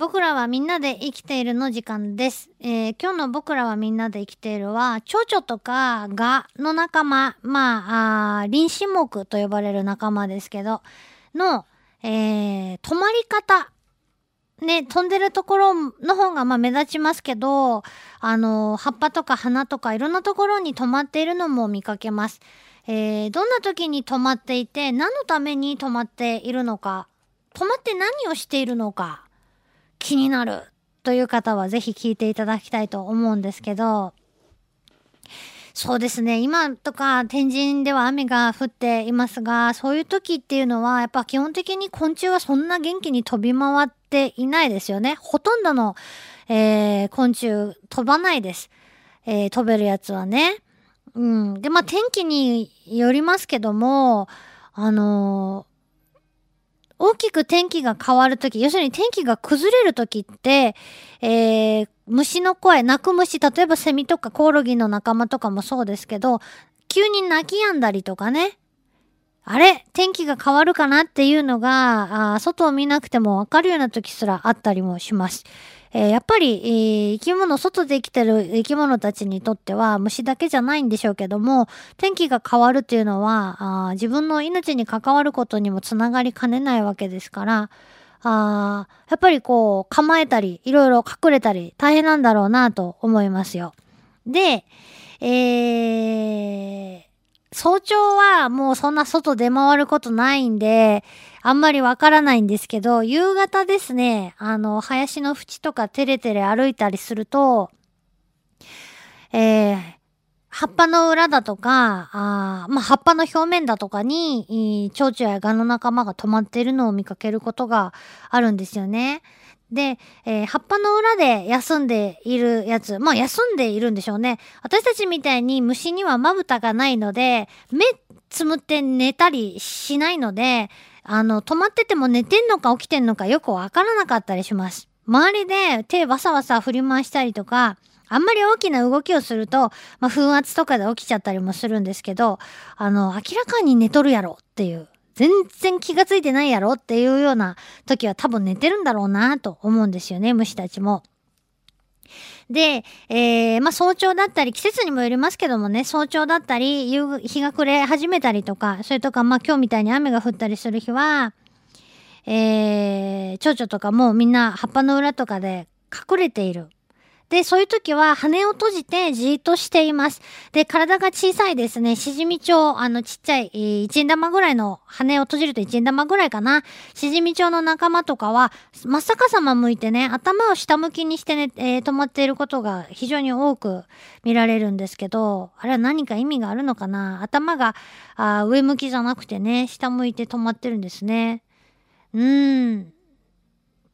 僕らはみんなで生きているの時間です。えー今日の僕らはみんなで生きているは、蝶々とかガの仲間、まあ、あ臨死目と呼ばれる仲間ですけど、の、えー止まり方。ね、飛んでるところの方がまあ目立ちますけど、あの、葉っぱとか花とかいろんなところに止まっているのも見かけます。えーどんな時に止まっていて、何のために止まっているのか、止まって何をしているのか、気になるという方はぜひ聞いていただきたいと思うんですけど、そうですね。今とか天神では雨が降っていますが、そういう時っていうのは、やっぱ基本的に昆虫はそんな元気に飛び回っていないですよね。ほとんどの、えー昆虫飛ばないです。えー飛べるやつはね。うん。で、まあ天気によりますけども、あの大きく天気が変わるとき、要するに天気が崩れるときって、えー虫の声、鳴く虫、例えばセミとかコオロギの仲間とかもそうですけど、急に泣き止んだりとかね、あれ？天気が変わるかな？っていうのが、あ外を見なくてもわかるような時すらあったりもします。えーやっぱり、えー生き物、外で生きてる生き物たちにとっては虫だけじゃないんでしょうけども、天気が変わるっていうのは、あ自分の命に関わることにもつながりかねないわけですから、あーやっぱりこう構えたり、いろいろ隠れたり大変なんだろうなと思いますよ。で、えー、早朝はもうそんな外出回ることないんで、あんまりわからないんですけど、夕方ですね、あの、林の縁とかテレテレ歩いたりすると、えー、葉っぱの裏だとか、あまあ、葉っぱの表面だとかに、蝶々やガの仲間が止まっているのを見かけることがあるんですよね。で、えー葉っぱの裏で休んでいるやつ、まあ休んでいるんでしょうね。私たちみたいに虫にはまぶたがないので、目つむって寝たりしないので、あの、止まってても寝てんのか起きてんのかよくわからなかったりします。周りで手わさわさ振り回したりとか、あんまり大きな動きをすると、まあ、風圧とかで起きちゃったりもするんですけど、あの、明らかに寝とるやろっていう、全然気がついてないやろっていうような時は多分寝てるんだろうなと思うんですよね、虫たちも。で、えーまあ、早朝だったり、季節にもよりますけどもね、早朝だったり、夕日が暮れ始めたりとか、それとか、まあ、今日みたいに雨が降ったりする日は、えー、蝶々とかもみんな葉っぱの裏とかで隠れている。で、そういう時は羽を閉じてじーっとしています。で、体が小さいですね。しじみ蝶、あのちっちゃい、えー一円玉ぐらいの羽を閉じると一円玉ぐらいかな。しじみ蝶の仲間とかは、真っ逆さま向いてね、頭を下向きにしてね、えー止まっていることが非常に多く見られるんですけど、あれは何か意味があるのかな頭があ上向きじゃなくてね、下向いて止まってるんですね。うーん。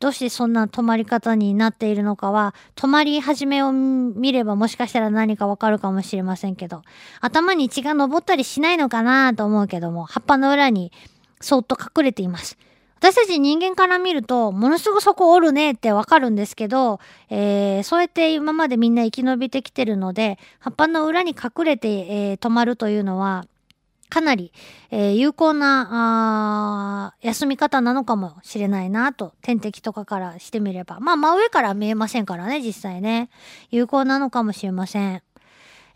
どうしてそんな止まり方になっているのかは、止まり始めを見ればもしかしたら何かわかるかもしれませんけど、頭に血が昇ったりしないのかなと思うけども、葉っぱの裏にそっと隠れています。私たち人間から見ると、ものすごくそこおるねってわかるんですけど、えーそうやって今までみんな生き延びてきてるので、葉っぱの裏に隠れて、えー止まるというのは、かなり、えー有効な、あ休み方なのかもしれないなと、天敵とかからしてみれば。まあ、真上から見えませんからね、実際ね。有効なのかもしれません。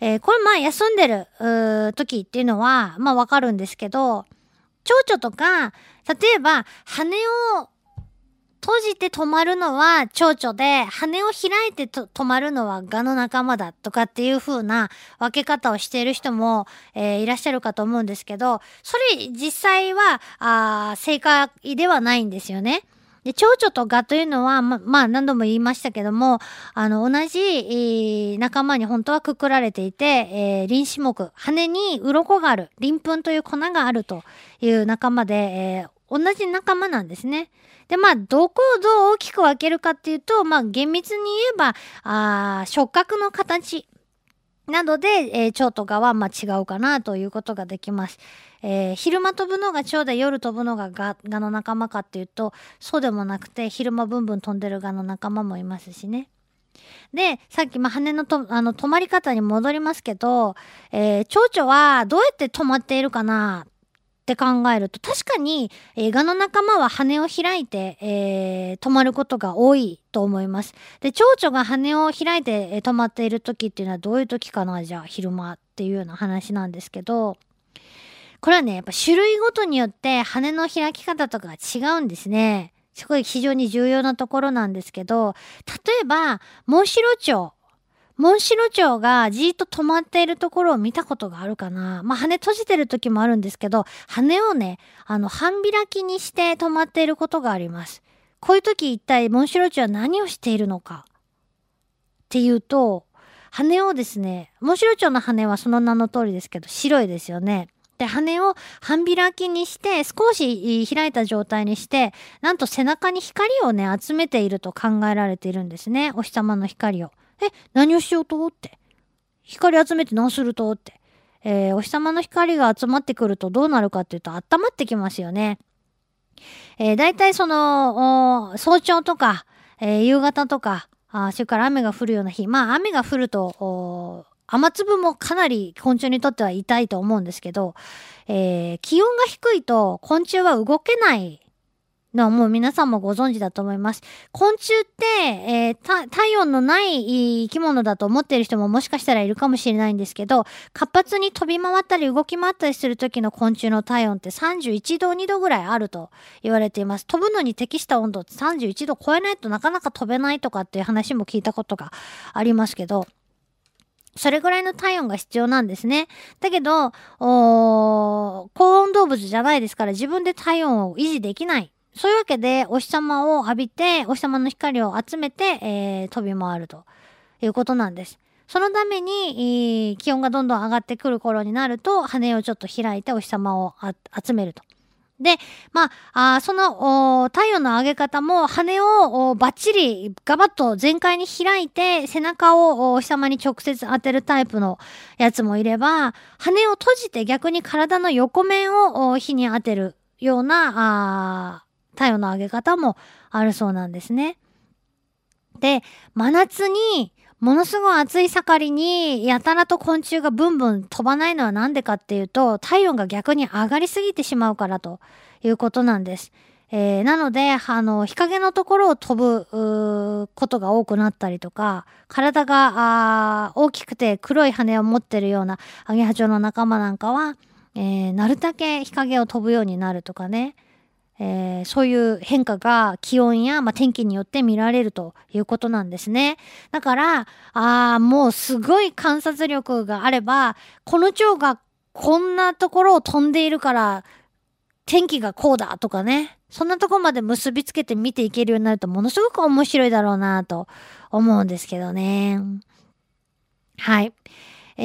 えーこれまあ、休んでる、時っていうのは、まあ、わかるんですけど、蝶々とか、例えば、羽を閉じて止まるのは蝶々で、羽を開いて止まるのはガの仲間だとかっていう風な分け方をしている人も、えーいらっしゃるかと思うんですけど、それ実際は、あ正解ではないんですよね。で、蝶々とガというのは、ま、まあ何度も言いましたけども、あの、同じ、えー仲間に本当はくくられていて、えー臨死目、羽に鱗がある、鱗粉という粉があるという仲間で、えー同じ仲間なんですね。で、まあ、どこをどう大きく分けるかっていうと、まあ、厳密に言えば、あ触覚の形などで、えー蝶と蛾は、まあ、違うかなということができます。えー昼間飛ぶのが蝶で夜飛ぶのが蛾蛾の仲間かっていうと、そうでもなくて、昼間ブンブン飛んでる蛾の仲間もいますしね。で、さっき、まあ、羽のと、あの、止まり方に戻りますけど、えー蝶々はどうやって止まっているかなって考えると、確かに、えー、ガの仲間は羽を開いて、えー、止まることが多いと思います。で、蝶々が羽を開いて、えー、止まっている時っていうのはどういう時かな？じゃあ、昼間っていうような話なんですけど、これはね、やっぱ種類ごとによって羽の開き方とかが違うんですね。すごい非常に重要なところなんですけど、例えば、モンシロチョウ。モンシロチョウがじーっと止まっているところを見たことがあるかな。まあ、羽閉じてる時もあるんですけど、羽をね、あの、半開きにして止まっていることがあります。こういう時一体モンシロチョウは何をしているのかっていうと、羽をですね、モンシロチョウの羽はその名の通りですけど、白いですよね。で、羽を半開きにして、少し開いた状態にして、なんと背中に光をね、集めていると考えられているんですね。お日様の光を。え、何をしようと？って。光集めて何すると？って。えー、お日様の光が集まってくるとどうなるかっていうと温まってきますよね。えー、大体その、早朝とか、えー、夕方とか、あそれから雨が降るような日。まあ雨が降ると、雨粒もかなり昆虫にとっては痛いと思うんですけど、えー、気温が低いと昆虫は動けないのはもう皆さんもご存知だと思います。昆虫って、えー、体温のない生き物だと思っている人ももしかしたらいるかもしれないんですけど、活発に飛び回ったり動き回ったりする時の昆虫の体温って31度、2度ぐらいあると言われています。飛ぶのに適した温度って31度超えないとなかなか飛べないとかっていう話も聞いたことがありますけど、それぐらいの体温が必要なんですね。だけど、高温動物じゃないですから自分で体温を維持できない。そういうわけで、お日様を浴びて、お日様の光を集めて、えー、飛び回るということなんです。そのために、気温がどんどん上がってくる頃になると、羽をちょっと開いてお日様を集めると。で、まあ、あその、太陽の上げ方も、羽をバッチリガバッと全開に開いて、背中をお日様に直接当てるタイプのやつもいれば、羽を閉じて逆に体の横面を火に当てるような、あ太陽の上げ方もあるそうなんですね。で、真夏に、ものすごい暑い盛りに、やたらと昆虫がブンブン飛ばないのはなんでかっていうと、体温が逆に上がりすぎてしまうからということなんです。えー、なので、あの、日陰のところを飛ぶ、ことが多くなったりとか、体が、大きくて黒い羽を持ってるようなアゲハチョウの仲間なんかは、えー、なるだけ日陰を飛ぶようになるとかね。えー、そういう変化が気温や、まあ、天気によって見られるということなんですね。だから、ああ、もうすごい観察力があれば、この蝶がこんなところを飛んでいるから、天気がこうだとかね。そんなとこまで結びつけて見ていけるようになるとものすごく面白いだろうなと思うんですけどね。はい。え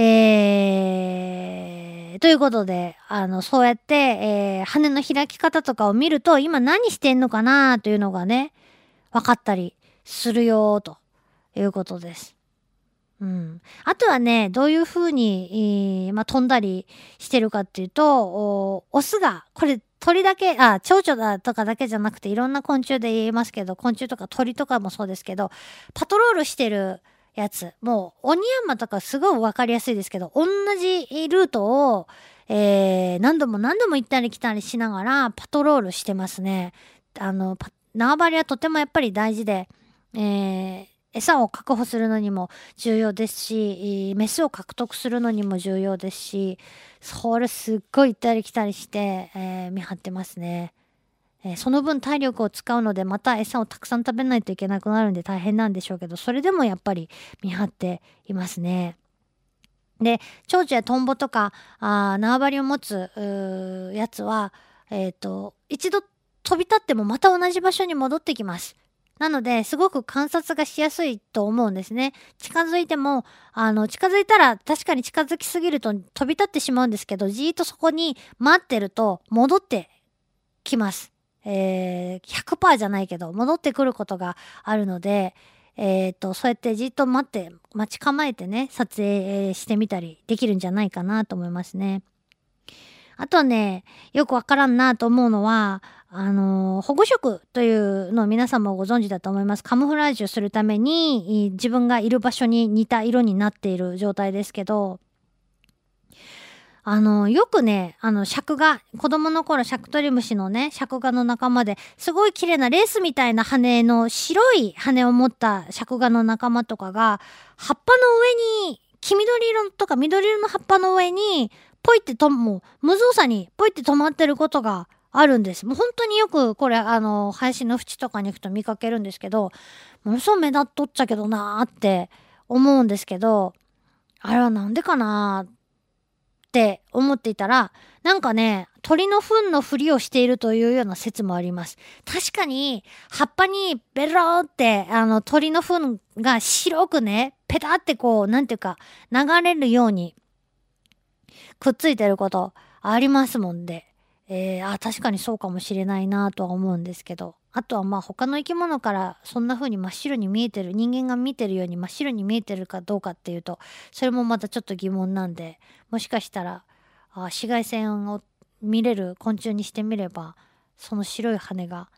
ー、ということで、あの、そうやって、えー、羽の開き方とかを見ると、今何してんのかなというのがね、分かったりするよということです。うん。あとはね、どういう風に、えー、まあ、飛んだりしてるかっていうと、おオスが、これ鳥だけ、あ、蝶々だとかだけじゃなくていろんな昆虫で言いますけど、昆虫とか鳥とかもそうですけど、パトロールしてるやつ。もう、鬼山とかすごいわかりやすいですけど、同じルートを、えー、何度も何度も行ったり来たりしながらパトロールしてますね。あの、縄張りはとてもやっぱり大事で、えー、餌を確保するのにも重要ですし、メスを獲得するのにも重要ですし、それすっごい行ったり来たりして、えー、見張ってますね。えー、その分体力を使うのでまた餌をたくさん食べないといけなくなるんで大変なんでしょうけどそれでもやっぱり見張っていますね。で蝶々やトンボとかあ縄張りを持つやつは、えーと、一度飛び立ってもまた同じ場所に戻ってきます。なので、すごく観察がしやすいと思うんですね。近づいても、あの、近づいたら確かに近づきすぎると飛び立ってしまうんですけど、じーっとそこに待ってると戻ってきます。えー、100%じゃないけど、戻ってくることがあるので、え、ー、と、そうやってじっと待って、待ち構えてね、撮影してみたりできるんじゃないかなと思いますね。あとね、よくわからんなと思うのは、あの、保護色というのを皆さんもご存知だと思います。カムフラージュするために自分がいる場所に似た色になっている状態ですけど、あの、よくね、あの、尺画、子供の頃、シャクトリムシのね、尺画の仲間で、すごい綺麗なレースみたいな羽の白い羽を持った尺画の仲間とかが、葉っぱの上に、黄緑色とか緑色の葉っぱの上に、ポイってと、もう、無造作にポイって止まってることがあるんです。もう本当によくこれ、あの、林の縁とかに行くと見かけるんですけど、ものすごい目立っとっちゃけどなーって思うんですけど、あれはなんでかなーって思っていたら、なんかね、鳥の糞のふりをしているというような説もあります。確かに、葉っぱにベローって、あの、鳥の糞が白くね、ペタってこう、なんていうか、流れるように、くっついてることありますもんで。えー、あ、確かにそうかもしれないなとは思うんですけど。あとはまあ他の生き物からそんな風に真っ白に見えてる、人間が見てるように真っ白に見えてるかどうかっていうと、それもまたちょっと疑問なんで、もしかしたら、あ紫外線を見れる昆虫にしてみれば、その白い羽が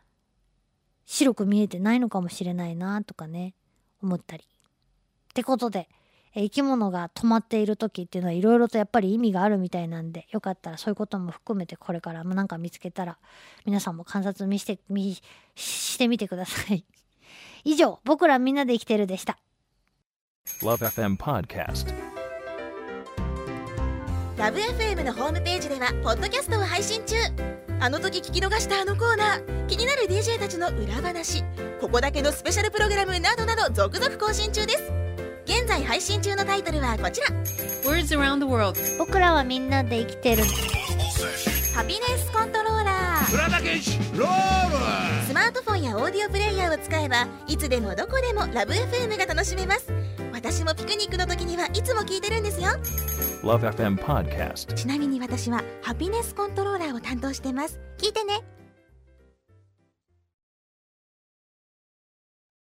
白く見えてないのかもしれないなとかね、思ったり。ってことで、え生き物が止まっている時っていうのはいろいろとやっぱり意味があるみたいなんでよかったらそういうことも含めてこれからなんか見つけたら皆さんも観察見してみしてみてください。以上僕らみんなで生きてるでした。LoveFM Podcast LoveFM のホームページではポッドキャストを配信中。あの時聞き逃したあのコーナー。気になる DJ たちの裏話。ここだけのスペシャルプログラムなどなど続々更新中です現在配信中のタイトルはこちら。Words around the world. 僕らはみんなで生きてる。ハピネスコントローラー。スマートフォンやオーディオプレイヤーを使えばいつでもどこでもラブ f m が楽しめます。私もピクニックの時にはいつも聞いてるんですよ。LoveFM Podcast. ちなみに私はハピネスコントローラーを担当してます。聞いてね